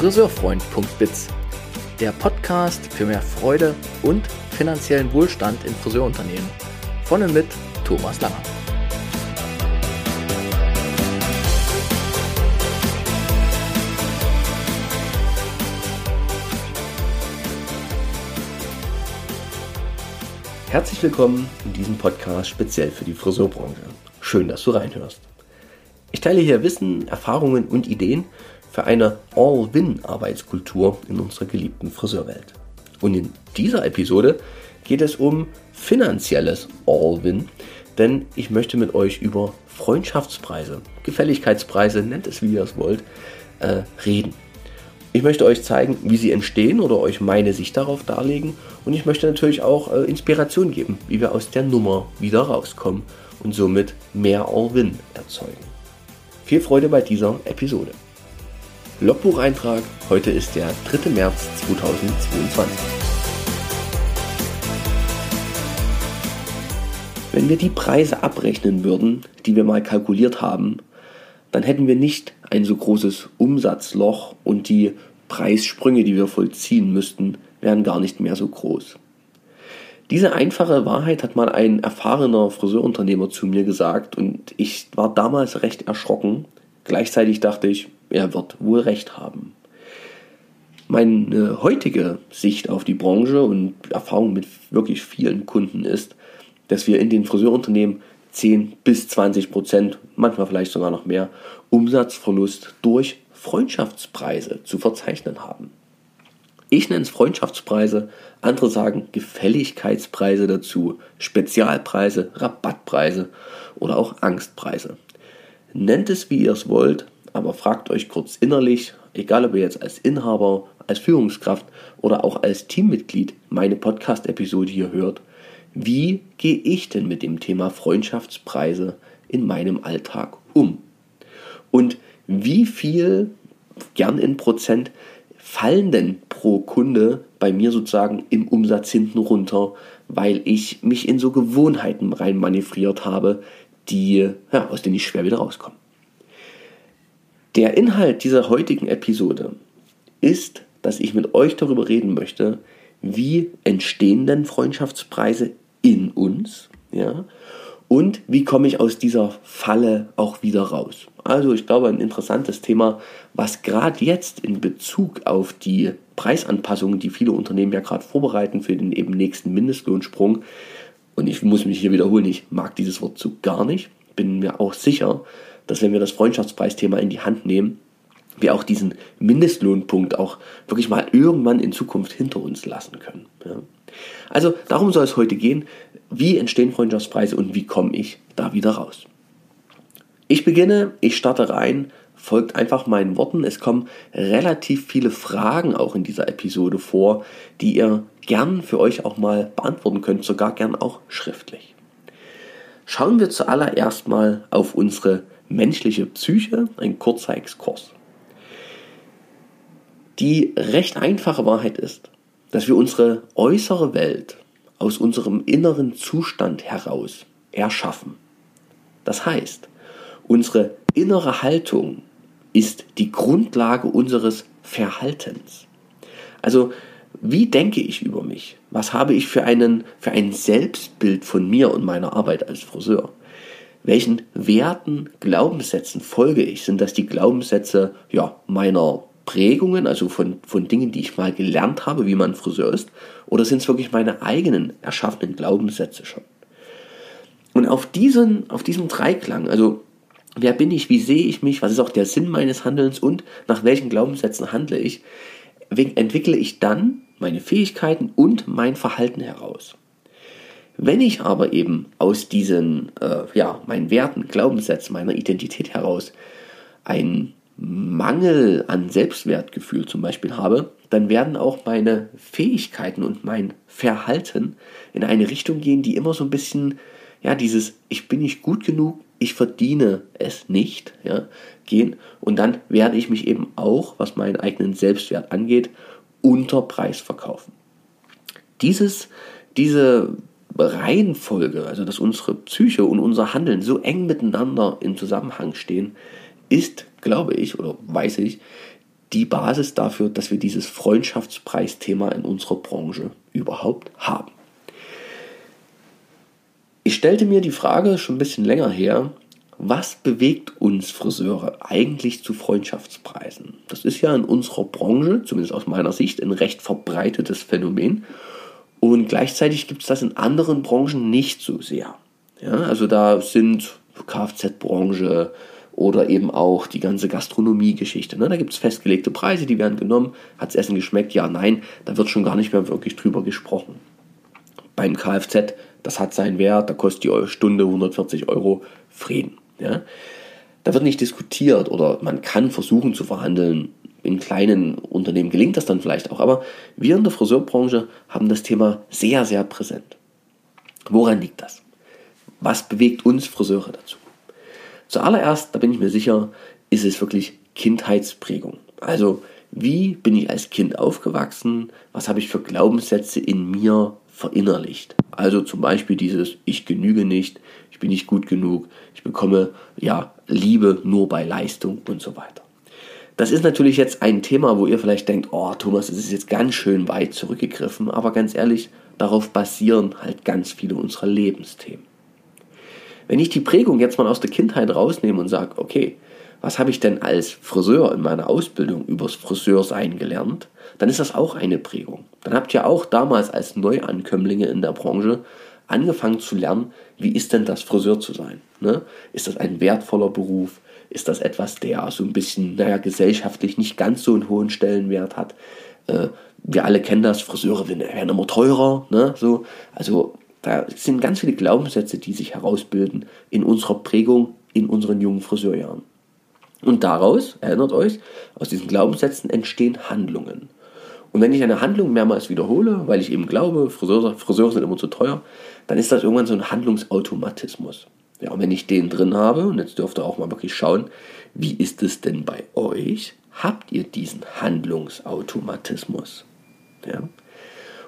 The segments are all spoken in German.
friseurfreund.biz, der Podcast für mehr Freude und finanziellen Wohlstand in Friseurunternehmen. Von und mit Thomas Langer. Herzlich willkommen in diesem Podcast speziell für die Friseurbranche. Schön, dass du reinhörst. Ich teile hier Wissen, Erfahrungen und Ideen für eine All-Win-Arbeitskultur in unserer geliebten Friseurwelt. Und in dieser Episode geht es um finanzielles All-Win, denn ich möchte mit euch über Freundschaftspreise, Gefälligkeitspreise, nennt es wie ihr es wollt, äh, reden. Ich möchte euch zeigen, wie sie entstehen oder euch meine Sicht darauf darlegen und ich möchte natürlich auch äh, Inspiration geben, wie wir aus der Nummer wieder rauskommen und somit mehr All-Win erzeugen. Viel Freude bei dieser Episode. Logbucheintrag, heute ist der 3. März 2022. Wenn wir die Preise abrechnen würden, die wir mal kalkuliert haben, dann hätten wir nicht ein so großes Umsatzloch und die Preissprünge, die wir vollziehen müssten, wären gar nicht mehr so groß. Diese einfache Wahrheit hat mal ein erfahrener Friseurunternehmer zu mir gesagt und ich war damals recht erschrocken. Gleichzeitig dachte ich, er wird wohl recht haben. Meine heutige Sicht auf die Branche und Erfahrung mit wirklich vielen Kunden ist, dass wir in den Friseurunternehmen 10 bis 20 Prozent, manchmal vielleicht sogar noch mehr, Umsatzverlust durch Freundschaftspreise zu verzeichnen haben. Ich nenne es Freundschaftspreise, andere sagen Gefälligkeitspreise dazu, Spezialpreise, Rabattpreise oder auch Angstpreise. Nennt es, wie ihr es wollt, aber fragt euch kurz innerlich, egal ob ihr jetzt als Inhaber, als Führungskraft oder auch als Teammitglied meine Podcast-Episode hier hört, wie gehe ich denn mit dem Thema Freundschaftspreise in meinem Alltag um? Und wie viel, gern in Prozent, fallen denn pro Kunde bei mir sozusagen im Umsatz hinten runter, weil ich mich in so Gewohnheiten rein manövriert habe, die, ja, aus denen ich schwer wieder rauskomme. Der Inhalt dieser heutigen Episode ist, dass ich mit euch darüber reden möchte, wie entstehen denn Freundschaftspreise in uns, ja, und wie komme ich aus dieser Falle auch wieder raus. Also ich glaube, ein interessantes Thema, was gerade jetzt in Bezug auf die Preisanpassungen, die viele Unternehmen ja gerade vorbereiten für den eben nächsten Mindestlohnsprung, und ich muss mich hier wiederholen, ich mag dieses Wort so gar nicht, bin mir auch sicher, dass wenn wir das Freundschaftspreisthema in die Hand nehmen, wir auch diesen Mindestlohnpunkt auch wirklich mal irgendwann in Zukunft hinter uns lassen können. Ja. Also darum soll es heute gehen, wie entstehen Freundschaftspreise und wie komme ich da wieder raus. Ich beginne, ich starte rein, folgt einfach meinen Worten. Es kommen relativ viele Fragen auch in dieser Episode vor, die ihr gern für euch auch mal beantworten könnt, sogar gern auch schriftlich. Schauen wir zuallererst mal auf unsere menschliche Psyche, ein kurzer Exkurs. Die recht einfache Wahrheit ist, dass wir unsere äußere Welt aus unserem inneren Zustand heraus erschaffen. Das heißt, unsere innere Haltung ist die Grundlage unseres Verhaltens. Also, wie denke ich über mich? Was habe ich für, einen, für ein Selbstbild von mir und meiner Arbeit als Friseur? welchen Werten, Glaubenssätzen folge ich? Sind das die Glaubenssätze ja, meiner Prägungen, also von, von Dingen, die ich mal gelernt habe, wie man Friseur ist? Oder sind es wirklich meine eigenen erschaffenen Glaubenssätze schon? Und auf diesen, auf diesem Dreiklang, also wer bin ich, wie sehe ich mich, was ist auch der Sinn meines Handelns und nach welchen Glaubenssätzen handle ich, entwickle ich dann meine Fähigkeiten und mein Verhalten heraus. Wenn ich aber eben aus diesen, äh, ja, meinen Werten, Glaubenssätzen, meiner Identität heraus einen Mangel an Selbstwertgefühl zum Beispiel habe, dann werden auch meine Fähigkeiten und mein Verhalten in eine Richtung gehen, die immer so ein bisschen, ja, dieses Ich bin nicht gut genug, ich verdiene es nicht, ja, gehen. Und dann werde ich mich eben auch, was meinen eigenen Selbstwert angeht, unter Preis verkaufen. Dieses, diese Reihenfolge, also dass unsere Psyche und unser Handeln so eng miteinander im Zusammenhang stehen, ist, glaube ich, oder weiß ich, die Basis dafür, dass wir dieses Freundschaftspreisthema in unserer Branche überhaupt haben. Ich stellte mir die Frage schon ein bisschen länger her, was bewegt uns Friseure eigentlich zu Freundschaftspreisen? Das ist ja in unserer Branche, zumindest aus meiner Sicht, ein recht verbreitetes Phänomen. Und gleichzeitig gibt es das in anderen Branchen nicht so sehr. Ja, also da sind Kfz-Branche oder eben auch die ganze Gastronomie-Geschichte. Ne? Da gibt es festgelegte Preise, die werden genommen. Hat das Essen geschmeckt? Ja, nein. Da wird schon gar nicht mehr wirklich drüber gesprochen. Beim Kfz, das hat seinen Wert, da kostet die Stunde 140 Euro Frieden. Ja? Da wird nicht diskutiert oder man kann versuchen zu verhandeln. In kleinen Unternehmen gelingt das dann vielleicht auch, aber wir in der Friseurbranche haben das Thema sehr, sehr präsent. Woran liegt das? Was bewegt uns Friseure dazu? Zuallererst, da bin ich mir sicher, ist es wirklich Kindheitsprägung. Also, wie bin ich als Kind aufgewachsen? Was habe ich für Glaubenssätze in mir verinnerlicht? Also zum Beispiel dieses Ich genüge nicht, ich bin nicht gut genug, ich bekomme ja Liebe nur bei Leistung und so weiter. Das ist natürlich jetzt ein Thema, wo ihr vielleicht denkt, oh Thomas, das ist jetzt ganz schön weit zurückgegriffen, aber ganz ehrlich, darauf basieren halt ganz viele unserer Lebensthemen. Wenn ich die Prägung jetzt mal aus der Kindheit rausnehme und sage, okay, was habe ich denn als Friseur in meiner Ausbildung übers Friseursein gelernt, dann ist das auch eine Prägung. Dann habt ihr auch damals als Neuankömmlinge in der Branche angefangen zu lernen, wie ist denn das Friseur zu sein? Ne? Ist das ein wertvoller Beruf? Ist das etwas, der so ein bisschen, naja, gesellschaftlich nicht ganz so einen hohen Stellenwert hat? Äh, wir alle kennen das, Friseure werden immer teurer, ne? So, also da sind ganz viele Glaubenssätze, die sich herausbilden in unserer Prägung in unseren jungen Friseurjahren. Und daraus, erinnert euch, aus diesen Glaubenssätzen entstehen Handlungen. Und wenn ich eine Handlung mehrmals wiederhole, weil ich eben glaube, Friseure, Friseure sind immer zu teuer, dann ist das irgendwann so ein Handlungsautomatismus. Ja, und wenn ich den drin habe, und jetzt dürft ihr auch mal wirklich schauen, wie ist es denn bei euch? Habt ihr diesen Handlungsautomatismus? Ja?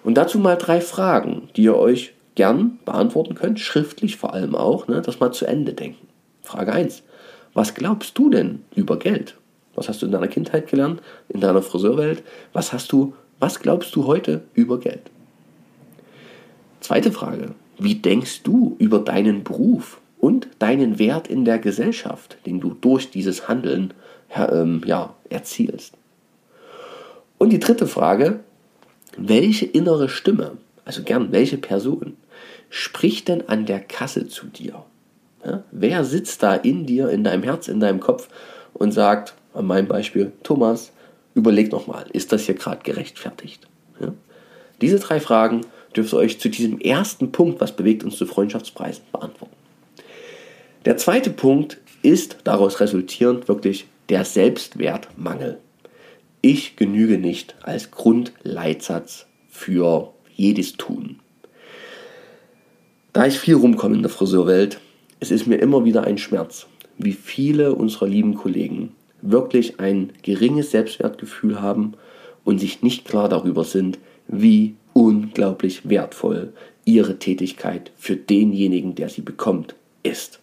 Und dazu mal drei Fragen, die ihr euch gern beantworten könnt, schriftlich vor allem auch, ne, das mal zu Ende denken. Frage 1. Was glaubst du denn über Geld? Was hast du in deiner Kindheit gelernt, in deiner Friseurwelt? Was hast du, was glaubst du heute über Geld? Zweite Frage. Wie denkst du über deinen Beruf und deinen Wert in der Gesellschaft, den du durch dieses Handeln ähm, ja, erzielst? Und die dritte Frage. Welche innere Stimme, also gern welche Person, spricht denn an der Kasse zu dir? Ja? Wer sitzt da in dir, in deinem Herz, in deinem Kopf und sagt, an meinem Beispiel, Thomas, überleg nochmal, ist das hier gerade gerechtfertigt? Ja? Diese drei Fragen dürft ihr euch zu diesem ersten Punkt, was bewegt uns zu Freundschaftspreisen, beantworten. Der zweite Punkt ist daraus resultierend wirklich der Selbstwertmangel. Ich genüge nicht als Grundleitsatz für jedes Tun. Da ich viel rumkomme in der Friseurwelt, es ist mir immer wieder ein Schmerz, wie viele unserer lieben Kollegen wirklich ein geringes Selbstwertgefühl haben und sich nicht klar darüber sind, wie unglaublich wertvoll ihre Tätigkeit für denjenigen, der sie bekommt, ist.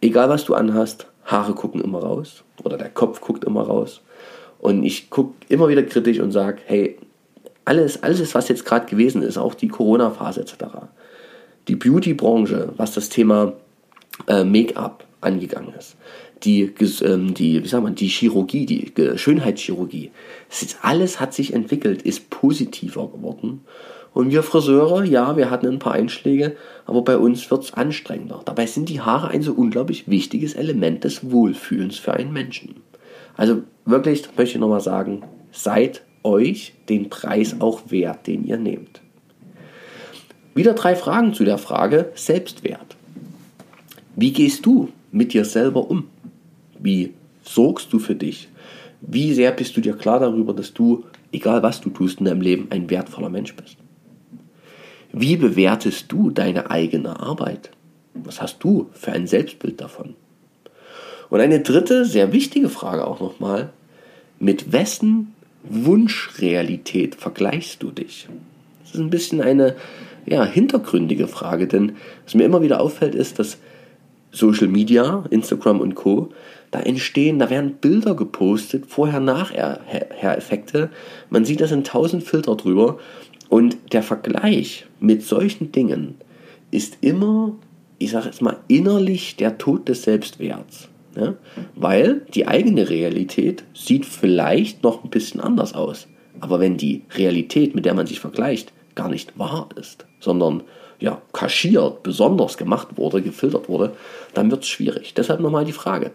Egal was du anhast, Haare gucken immer raus oder der Kopf guckt immer raus. Und ich gucke immer wieder kritisch und sage, hey, alles, alles, was jetzt gerade gewesen ist, auch die Corona-Phase etc., die Beauty-Branche, was das Thema äh, Make-up angegangen ist, die, ähm, die, wie sagt man, die Chirurgie, die Schönheitschirurgie, alles hat sich entwickelt, ist positiver geworden. Und wir Friseure, ja, wir hatten ein paar Einschläge, aber bei uns wird es anstrengender. Dabei sind die Haare ein so unglaublich wichtiges Element des Wohlfühlens für einen Menschen. Also wirklich, möchte ich nochmal sagen, seid euch den Preis auch wert, den ihr nehmt. Wieder drei Fragen zu der Frage Selbstwert. Wie gehst du mit dir selber um? Wie sorgst du für dich? Wie sehr bist du dir klar darüber, dass du, egal was du tust in deinem Leben, ein wertvoller Mensch bist? Wie bewertest du deine eigene Arbeit? Was hast du für ein Selbstbild davon? Und eine dritte, sehr wichtige Frage auch nochmal. Mit wessen Wunschrealität vergleichst du dich? Das ist ein bisschen eine ja, hintergründige Frage, denn was mir immer wieder auffällt, ist, dass Social Media, Instagram und Co., da entstehen, da werden Bilder gepostet, Vorher-Nachher-Effekte. Man sieht, da sind tausend Filter drüber. Und der Vergleich mit solchen Dingen ist immer, ich sage jetzt mal, innerlich der Tod des Selbstwerts. Ja? Weil die eigene Realität sieht vielleicht noch ein bisschen anders aus. Aber wenn die Realität, mit der man sich vergleicht, gar nicht wahr ist, sondern ja, kaschiert, besonders gemacht wurde, gefiltert wurde, dann wird es schwierig. Deshalb nochmal die Frage,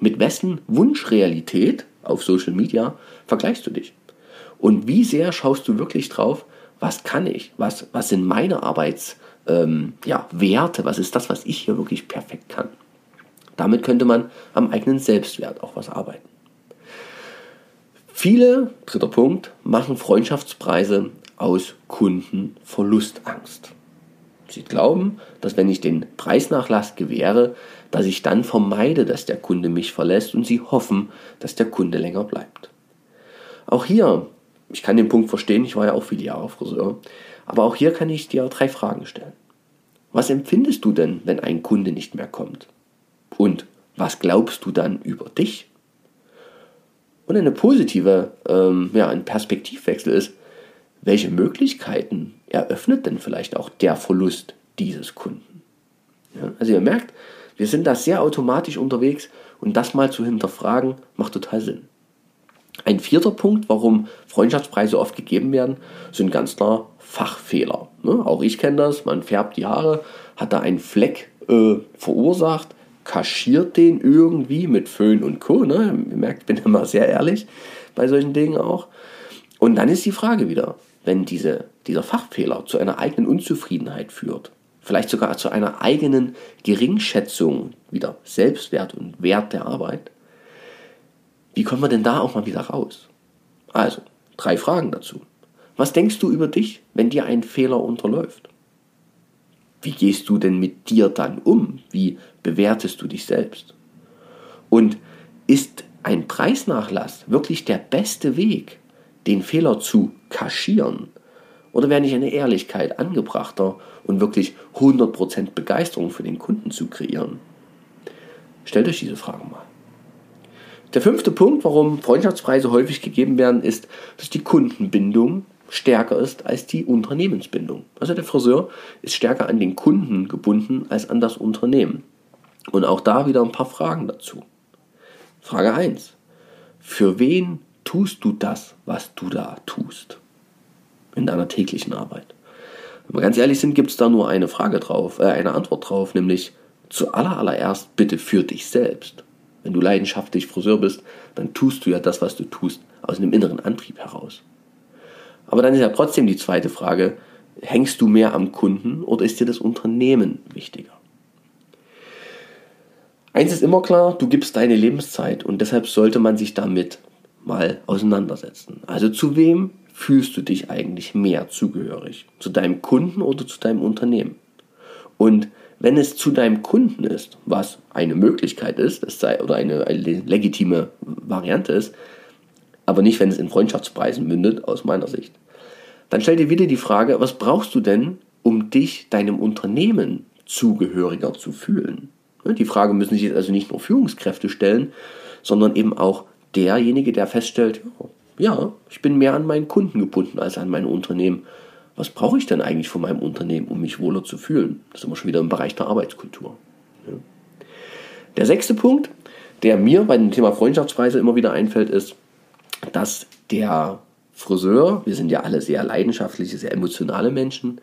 mit wessen Wunschrealität auf Social Media vergleichst du dich? Und wie sehr schaust du wirklich drauf, was kann ich, was, was sind meine Arbeitswerte, ähm, ja, was ist das, was ich hier wirklich perfekt kann? Damit könnte man am eigenen Selbstwert auch was arbeiten. Viele, dritter Punkt, machen Freundschaftspreise aus Kundenverlustangst. Sie glauben, dass wenn ich den Preisnachlass gewähre, dass ich dann vermeide, dass der Kunde mich verlässt und sie hoffen, dass der Kunde länger bleibt. Auch hier, ich kann den Punkt verstehen, ich war ja auch viele Jahre Friseur, aber auch hier kann ich dir drei Fragen stellen. Was empfindest du denn, wenn ein Kunde nicht mehr kommt? Und was glaubst du dann über dich? Und eine positive, ähm, ja, ein Perspektivwechsel ist, welche Möglichkeiten eröffnet denn vielleicht auch der Verlust dieses Kunden? Ja, also ihr merkt, wir sind da sehr automatisch unterwegs und das mal zu hinterfragen macht total Sinn. Ein vierter Punkt, warum Freundschaftspreise oft gegeben werden, sind ganz klar Fachfehler. Ne? Auch ich kenne das, man färbt die Haare, hat da einen Fleck äh, verursacht, kaschiert den irgendwie mit Föhn und Co. Ne? Ihr merkt, ich bin immer sehr ehrlich bei solchen Dingen auch. Und dann ist die Frage wieder, wenn diese, dieser Fachfehler zu einer eigenen Unzufriedenheit führt, vielleicht sogar zu einer eigenen Geringschätzung, wieder Selbstwert und Wert der Arbeit, wie kommen wir denn da auch mal wieder raus? Also, drei Fragen dazu. Was denkst du über dich, wenn dir ein Fehler unterläuft? Wie gehst du denn mit dir dann um? Wie bewertest du dich selbst? Und ist ein Preisnachlass wirklich der beste Weg, den Fehler zu kaschieren? Oder wäre nicht eine Ehrlichkeit angebrachter und wirklich 100% Begeisterung für den Kunden zu kreieren? Stellt euch diese Fragen mal. Der fünfte Punkt, warum Freundschaftspreise häufig gegeben werden, ist, dass die Kundenbindung stärker ist als die Unternehmensbindung. Also der Friseur ist stärker an den Kunden gebunden als an das Unternehmen. Und auch da wieder ein paar Fragen dazu. Frage 1. Für wen tust du das, was du da tust? In deiner täglichen Arbeit. Wenn wir ganz ehrlich sind, gibt es da nur eine Frage drauf, äh, eine Antwort drauf, nämlich zuallererst bitte für dich selbst. Wenn du leidenschaftlich Friseur bist, dann tust du ja das, was du tust, aus einem inneren Antrieb heraus. Aber dann ist ja trotzdem die zweite Frage, hängst du mehr am Kunden oder ist dir das Unternehmen wichtiger? Eins ist immer klar, du gibst deine Lebenszeit und deshalb sollte man sich damit mal auseinandersetzen. Also zu wem fühlst du dich eigentlich mehr zugehörig? Zu deinem Kunden oder zu deinem Unternehmen? Und wenn es zu deinem Kunden ist, was eine Möglichkeit ist, das sei, oder eine, eine legitime Variante ist, aber nicht, wenn es in Freundschaftspreisen mündet, aus meiner Sicht, dann stell dir wieder die Frage, was brauchst du denn, um dich deinem Unternehmen zugehöriger zu fühlen? Die Frage müssen sich also nicht nur Führungskräfte stellen, sondern eben auch derjenige, der feststellt, ja, ich bin mehr an meinen Kunden gebunden als an mein Unternehmen. Was brauche ich denn eigentlich von meinem Unternehmen, um mich wohler zu fühlen? Das ist immer schon wieder im Bereich der Arbeitskultur. Der sechste Punkt, der mir bei dem Thema Freundschaftspreise immer wieder einfällt, ist, dass der Friseur, wir sind ja alle sehr leidenschaftliche, sehr emotionale Menschen,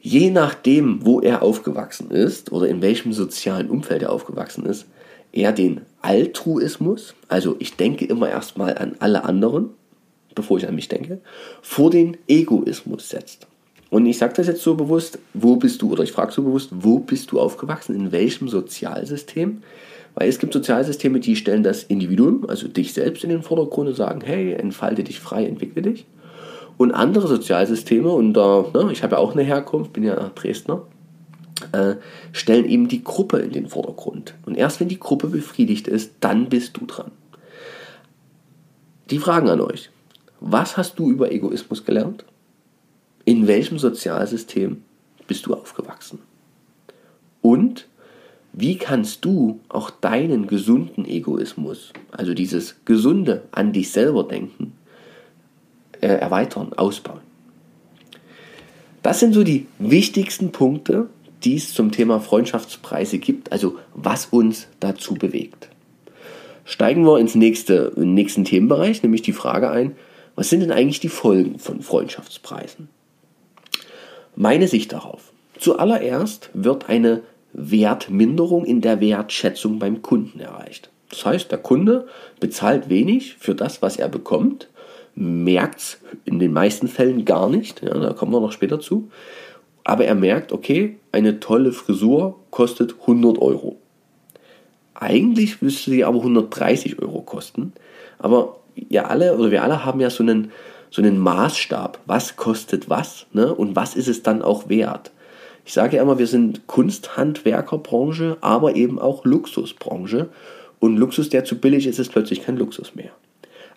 je nachdem, wo er aufgewachsen ist oder in welchem sozialen Umfeld er aufgewachsen ist, er den Altruismus, also ich denke immer erstmal an alle anderen, bevor ich an mich denke, vor den Egoismus setzt. Und ich sage das jetzt so bewusst, wo bist du, oder ich frage so bewusst, wo bist du aufgewachsen, in welchem Sozialsystem? Weil es gibt Sozialsysteme, die stellen das Individuum, also dich selbst in den Vordergrund und sagen, hey, entfalte dich frei, entwickle dich. Und andere Sozialsysteme, und da, ne, ich habe ja auch eine Herkunft, bin ja Dresdner, äh, stellen eben die Gruppe in den Vordergrund. Und erst wenn die Gruppe befriedigt ist, dann bist du dran. Die Fragen an euch. Was hast du über Egoismus gelernt? In welchem Sozialsystem bist du aufgewachsen? Und wie kannst du auch deinen gesunden Egoismus, also dieses gesunde an dich selber denken, äh, erweitern, ausbauen. Das sind so die wichtigsten Punkte, die es zum Thema Freundschaftspreise gibt, also was uns dazu bewegt. Steigen wir ins nächste, in nächsten Themenbereich, nämlich die Frage ein, was sind denn eigentlich die Folgen von Freundschaftspreisen? Meine Sicht darauf. Zuallererst wird eine Wertminderung in der Wertschätzung beim Kunden erreicht. Das heißt, der Kunde bezahlt wenig für das, was er bekommt, merkt es in den meisten Fällen gar nicht, ja, da kommen wir noch später zu, aber er merkt, okay, eine tolle Frisur kostet 100 Euro. Eigentlich müsste sie aber 130 Euro kosten, aber ihr alle oder wir alle haben ja so einen, so einen Maßstab, was kostet was ne? und was ist es dann auch wert. Ich sage ja immer, wir sind Kunsthandwerkerbranche, aber eben auch Luxusbranche. Und Luxus, der zu billig ist, ist plötzlich kein Luxus mehr.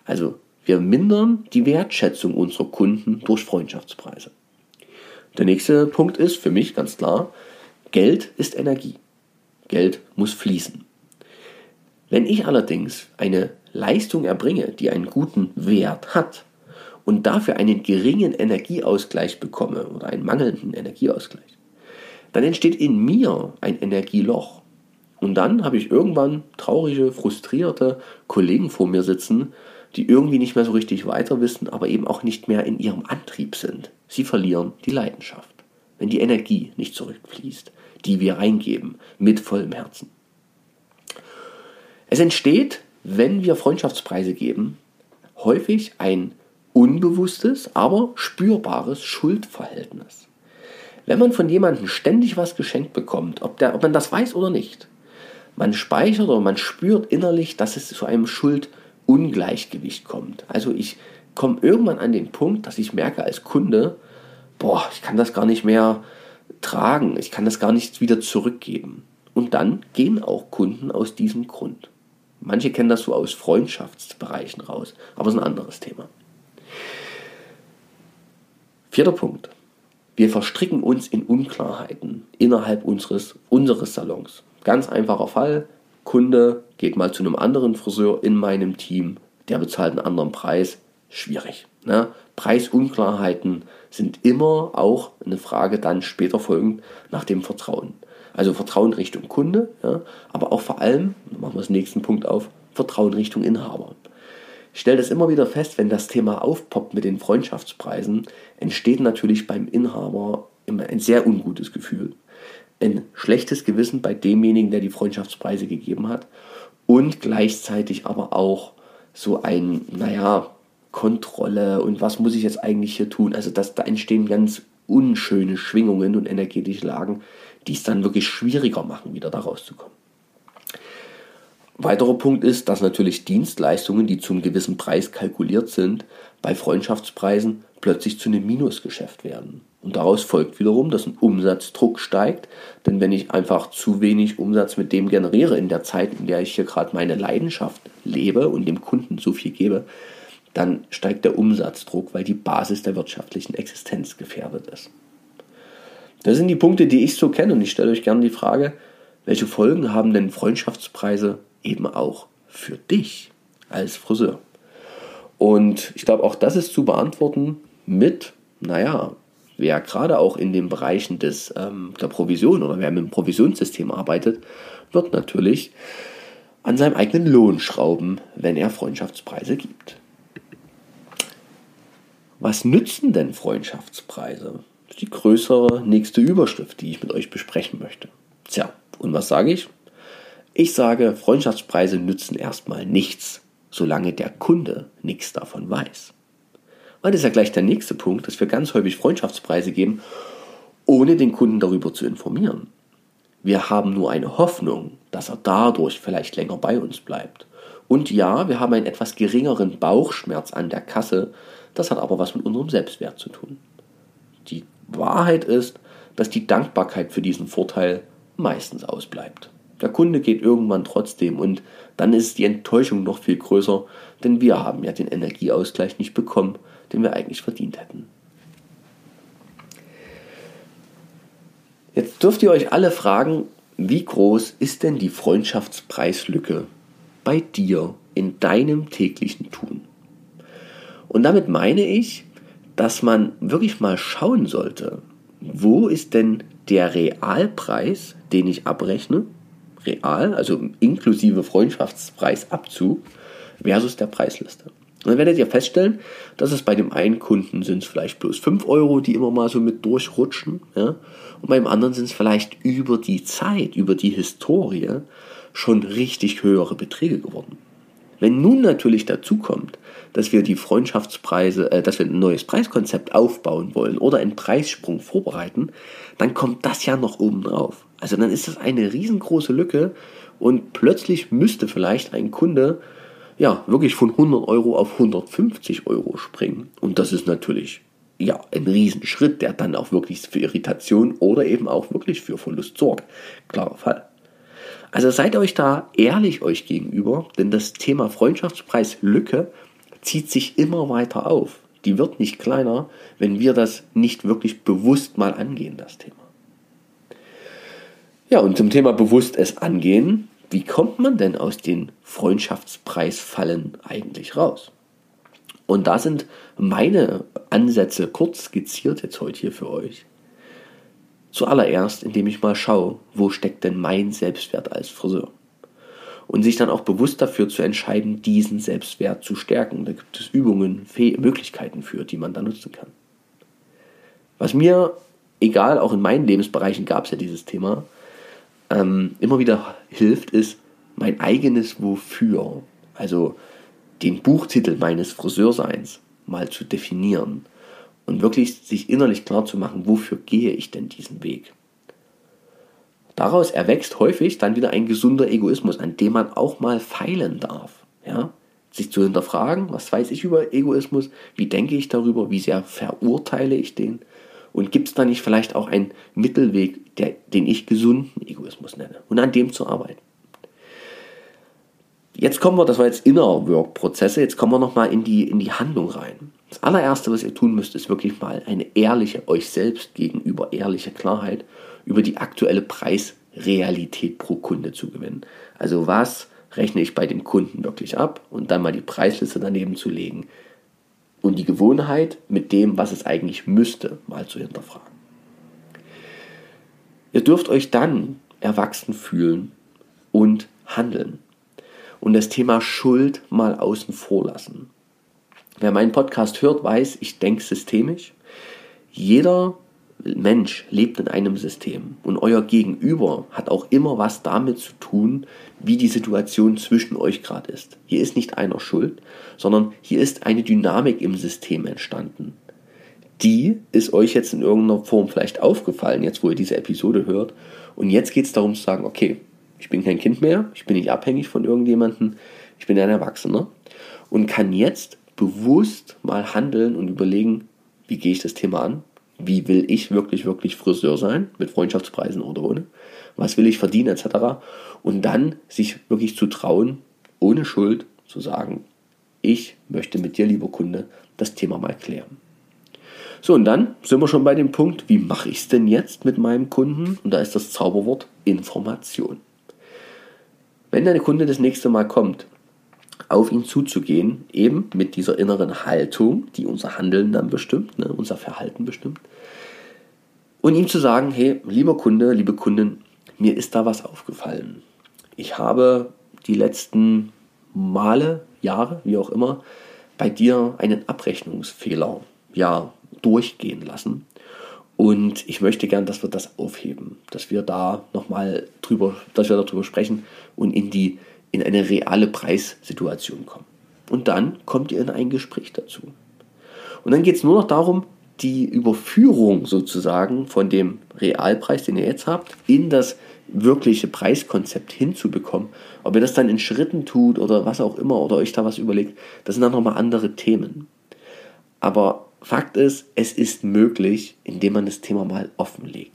Also wir mindern die Wertschätzung unserer Kunden durch Freundschaftspreise. Der nächste Punkt ist für mich ganz klar, Geld ist Energie. Geld muss fließen. Wenn ich allerdings eine Leistung erbringe, die einen guten Wert hat und dafür einen geringen Energieausgleich bekomme oder einen mangelnden Energieausgleich, dann entsteht in mir ein Energieloch. Und dann habe ich irgendwann traurige, frustrierte Kollegen vor mir sitzen, die irgendwie nicht mehr so richtig weiter wissen, aber eben auch nicht mehr in ihrem Antrieb sind. Sie verlieren die Leidenschaft, wenn die Energie nicht zurückfließt, die wir reingeben mit vollem Herzen. Es entsteht, wenn wir Freundschaftspreise geben, häufig ein unbewusstes, aber spürbares Schuldverhältnis. Wenn man von jemandem ständig was geschenkt bekommt, ob, der, ob man das weiß oder nicht, man speichert oder man spürt innerlich, dass es zu einem Schuldungleichgewicht kommt. Also ich komme irgendwann an den Punkt, dass ich merke als Kunde, boah, ich kann das gar nicht mehr tragen, ich kann das gar nicht wieder zurückgeben. Und dann gehen auch Kunden aus diesem Grund. Manche kennen das so aus Freundschaftsbereichen raus, aber es ist ein anderes Thema. Vierter Punkt. Wir verstricken uns in Unklarheiten innerhalb unseres, unseres Salons. Ganz einfacher Fall. Kunde geht mal zu einem anderen Friseur in meinem Team, der bezahlt einen anderen Preis. Schwierig. Ne? Preisunklarheiten sind immer auch eine Frage dann später folgend nach dem Vertrauen. Also Vertrauen Richtung Kunde, ja, aber auch vor allem, machen wir den nächsten Punkt auf, Vertrauen Richtung Inhaber. Ich stelle das immer wieder fest, wenn das Thema aufpoppt mit den Freundschaftspreisen, entsteht natürlich beim Inhaber immer ein sehr ungutes Gefühl. Ein schlechtes Gewissen bei demjenigen, der die Freundschaftspreise gegeben hat und gleichzeitig aber auch so ein, naja, Kontrolle und was muss ich jetzt eigentlich hier tun? Also das, da entstehen ganz unschöne Schwingungen und energetische Lagen, die es dann wirklich schwieriger machen, wieder da rauszukommen. Weiterer Punkt ist, dass natürlich Dienstleistungen, die zum gewissen Preis kalkuliert sind, bei Freundschaftspreisen plötzlich zu einem Minusgeschäft werden. Und daraus folgt wiederum, dass ein Umsatzdruck steigt, denn wenn ich einfach zu wenig Umsatz mit dem generiere in der Zeit, in der ich hier gerade meine Leidenschaft lebe und dem Kunden so viel gebe, dann steigt der Umsatzdruck, weil die Basis der wirtschaftlichen Existenz gefährdet ist. Das sind die Punkte, die ich so kenne und ich stelle euch gerne die Frage, welche Folgen haben denn Freundschaftspreise eben auch für dich als Friseur. Und ich glaube, auch das ist zu beantworten mit, naja, wer gerade auch in den Bereichen des, ähm, der Provision oder wer mit dem Provisionssystem arbeitet, wird natürlich an seinem eigenen Lohn schrauben, wenn er Freundschaftspreise gibt. Was nützen denn Freundschaftspreise? Das ist die größere nächste Überschrift, die ich mit euch besprechen möchte. Tja, und was sage ich? Ich sage, Freundschaftspreise nützen erstmal nichts, solange der Kunde nichts davon weiß. Und das ist ja gleich der nächste Punkt, dass wir ganz häufig Freundschaftspreise geben, ohne den Kunden darüber zu informieren. Wir haben nur eine Hoffnung, dass er dadurch vielleicht länger bei uns bleibt. Und ja, wir haben einen etwas geringeren Bauchschmerz an der Kasse, das hat aber was mit unserem Selbstwert zu tun. Die Wahrheit ist, dass die Dankbarkeit für diesen Vorteil meistens ausbleibt. Der Kunde geht irgendwann trotzdem und dann ist die Enttäuschung noch viel größer, denn wir haben ja den Energieausgleich nicht bekommen, den wir eigentlich verdient hätten. Jetzt dürft ihr euch alle fragen, wie groß ist denn die Freundschaftspreislücke bei dir in deinem täglichen Tun? Und damit meine ich, dass man wirklich mal schauen sollte, wo ist denn der Realpreis, den ich abrechne, real, also inklusive Freundschaftspreisabzug, versus der Preisliste. Und dann werdet ihr feststellen, dass es bei dem einen Kunden sind es vielleicht bloß 5 Euro, die immer mal so mit durchrutschen. Ja? Und beim anderen sind es vielleicht über die Zeit, über die Historie schon richtig höhere Beträge geworden. Wenn nun natürlich dazu kommt, dass wir die Freundschaftspreise, äh, dass wir ein neues Preiskonzept aufbauen wollen oder einen Preissprung vorbereiten, dann kommt das ja noch oben drauf. Also dann ist das eine riesengroße Lücke und plötzlich müsste vielleicht ein Kunde ja wirklich von 100 Euro auf 150 Euro springen. Und das ist natürlich ja ein Riesenschritt, der dann auch wirklich für Irritation oder eben auch wirklich für Verlust sorgt. Klarer Fall. Also seid euch da ehrlich euch gegenüber, denn das Thema Freundschaftspreislücke zieht sich immer weiter auf. Die wird nicht kleiner, wenn wir das nicht wirklich bewusst mal angehen, das Thema. Ja, und zum Thema bewusst es angehen, wie kommt man denn aus den Freundschaftspreisfallen eigentlich raus? Und da sind meine Ansätze kurz skizziert jetzt heute hier für euch. Zuallererst, indem ich mal schaue, wo steckt denn mein Selbstwert als Friseur? Und sich dann auch bewusst dafür zu entscheiden, diesen Selbstwert zu stärken. Da gibt es Übungen, Möglichkeiten für, die man da nutzen kann. Was mir, egal, auch in meinen Lebensbereichen gab es ja dieses Thema, ähm, immer wieder hilft, ist mein eigenes Wofür. Also den Buchtitel meines Friseurseins mal zu definieren und wirklich sich innerlich klar zu machen, wofür gehe ich denn diesen Weg. Daraus erwächst häufig dann wieder ein gesunder Egoismus, an dem man auch mal feilen darf. Ja? Sich zu hinterfragen, was weiß ich über Egoismus, wie denke ich darüber, wie sehr verurteile ich den und gibt es da nicht vielleicht auch einen Mittelweg, der, den ich gesunden Egoismus nenne und an dem zu arbeiten. Jetzt kommen wir, das war jetzt Inner Work Prozesse, jetzt kommen wir nochmal in die, in die Handlung rein. Das allererste, was ihr tun müsst, ist wirklich mal eine ehrliche, euch selbst gegenüber ehrliche Klarheit über die aktuelle Preisrealität pro Kunde zu gewinnen. Also was rechne ich bei dem Kunden wirklich ab und dann mal die Preisliste daneben zu legen und die Gewohnheit mit dem, was es eigentlich müsste, mal zu hinterfragen. Ihr dürft euch dann erwachsen fühlen und handeln und das Thema Schuld mal außen vor lassen. Wer meinen Podcast hört, weiß, ich denke systemisch. Jeder Mensch lebt in einem System und euer Gegenüber hat auch immer was damit zu tun, wie die Situation zwischen euch gerade ist. Hier ist nicht einer schuld, sondern hier ist eine Dynamik im System entstanden. Die ist euch jetzt in irgendeiner Form vielleicht aufgefallen, jetzt wo ihr diese Episode hört. Und jetzt geht es darum zu sagen, okay, ich bin kein Kind mehr, ich bin nicht abhängig von irgendjemandem, ich bin ein Erwachsener und kann jetzt bewusst mal handeln und überlegen, wie gehe ich das Thema an, wie will ich wirklich, wirklich Friseur sein, mit Freundschaftspreisen oder ohne, was will ich verdienen etc. Und dann sich wirklich zu trauen, ohne Schuld zu sagen, ich möchte mit dir, lieber Kunde, das Thema mal klären. So, und dann sind wir schon bei dem Punkt, wie mache ich es denn jetzt mit meinem Kunden? Und da ist das Zauberwort Information. Wenn dein Kunde das nächste Mal kommt, auf ihn zuzugehen, eben mit dieser inneren Haltung, die unser Handeln dann bestimmt, ne, unser Verhalten bestimmt, und ihm zu sagen, hey, lieber Kunde, liebe Kundin, mir ist da was aufgefallen. Ich habe die letzten Male, Jahre, wie auch immer, bei dir einen Abrechnungsfehler ja durchgehen lassen. Und ich möchte gern, dass wir das aufheben, dass wir da nochmal drüber, dass wir darüber sprechen und in die, in eine reale Preissituation kommen. Und dann kommt ihr in ein Gespräch dazu. Und dann geht es nur noch darum, die Überführung sozusagen von dem Realpreis, den ihr jetzt habt, in das wirkliche Preiskonzept hinzubekommen. Ob ihr das dann in Schritten tut oder was auch immer oder euch da was überlegt, das sind dann nochmal andere Themen. Aber Fakt ist, es ist möglich, indem man das Thema mal offenlegt.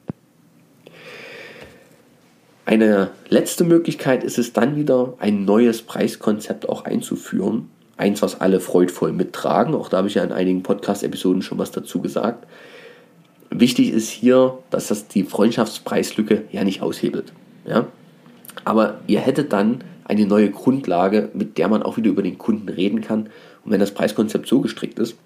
Eine letzte Möglichkeit ist es dann wieder, ein neues Preiskonzept auch einzuführen. Eins, was alle freudvoll mittragen. Auch da habe ich ja in einigen Podcast-Episoden schon was dazu gesagt. Wichtig ist hier, dass das die Freundschaftspreislücke ja nicht aushebelt. Ja? Aber ihr hättet dann eine neue Grundlage, mit der man auch wieder über den Kunden reden kann. Und wenn das Preiskonzept so gestrickt ist,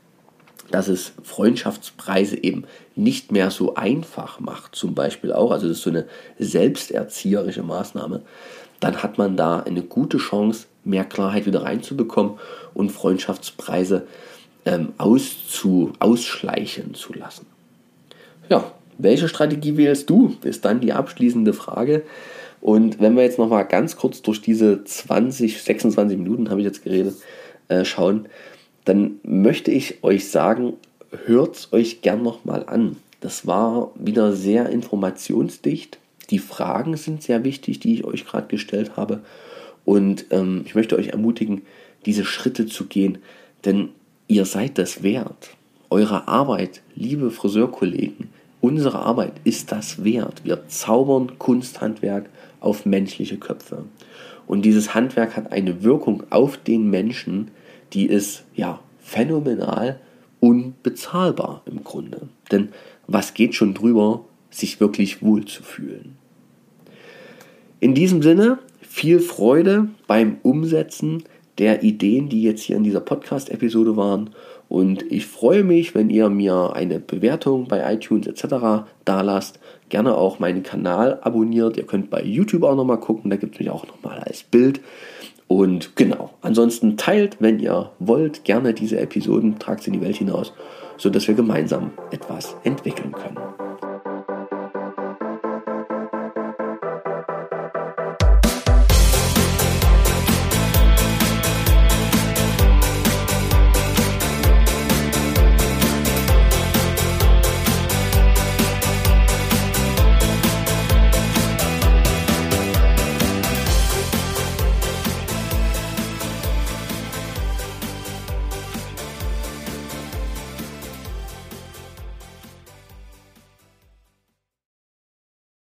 dass es Freundschaftspreise eben nicht mehr so einfach macht, zum Beispiel auch, also das ist so eine selbsterzieherische Maßnahme, dann hat man da eine gute Chance, mehr Klarheit wieder reinzubekommen und Freundschaftspreise ähm, auszu, ausschleichen zu lassen. Ja, welche Strategie wählst du? Ist dann die abschließende Frage. Und wenn wir jetzt nochmal ganz kurz durch diese 20, 26 Minuten, habe ich jetzt geredet, äh, schauen, dann möchte ich euch sagen, hört es euch gern nochmal an. Das war wieder sehr informationsdicht. Die Fragen sind sehr wichtig, die ich euch gerade gestellt habe. Und ähm, ich möchte euch ermutigen, diese Schritte zu gehen, denn ihr seid das wert. Eure Arbeit, liebe Friseurkollegen, unsere Arbeit ist das wert. Wir zaubern Kunsthandwerk auf menschliche Köpfe. Und dieses Handwerk hat eine Wirkung auf den Menschen, die ist ja phänomenal unbezahlbar im Grunde. Denn was geht schon drüber, sich wirklich wohl zu fühlen? In diesem Sinne, viel Freude beim Umsetzen der Ideen, die jetzt hier in dieser Podcast-Episode waren. Und ich freue mich, wenn ihr mir eine Bewertung bei iTunes etc. da lasst. Gerne auch meinen Kanal abonniert. Ihr könnt bei YouTube auch nochmal gucken, da gibt es mich auch nochmal als Bild. Und genau, ansonsten teilt, wenn ihr wollt, gerne diese Episoden, tragt sie in die Welt hinaus, sodass wir gemeinsam etwas entwickeln können.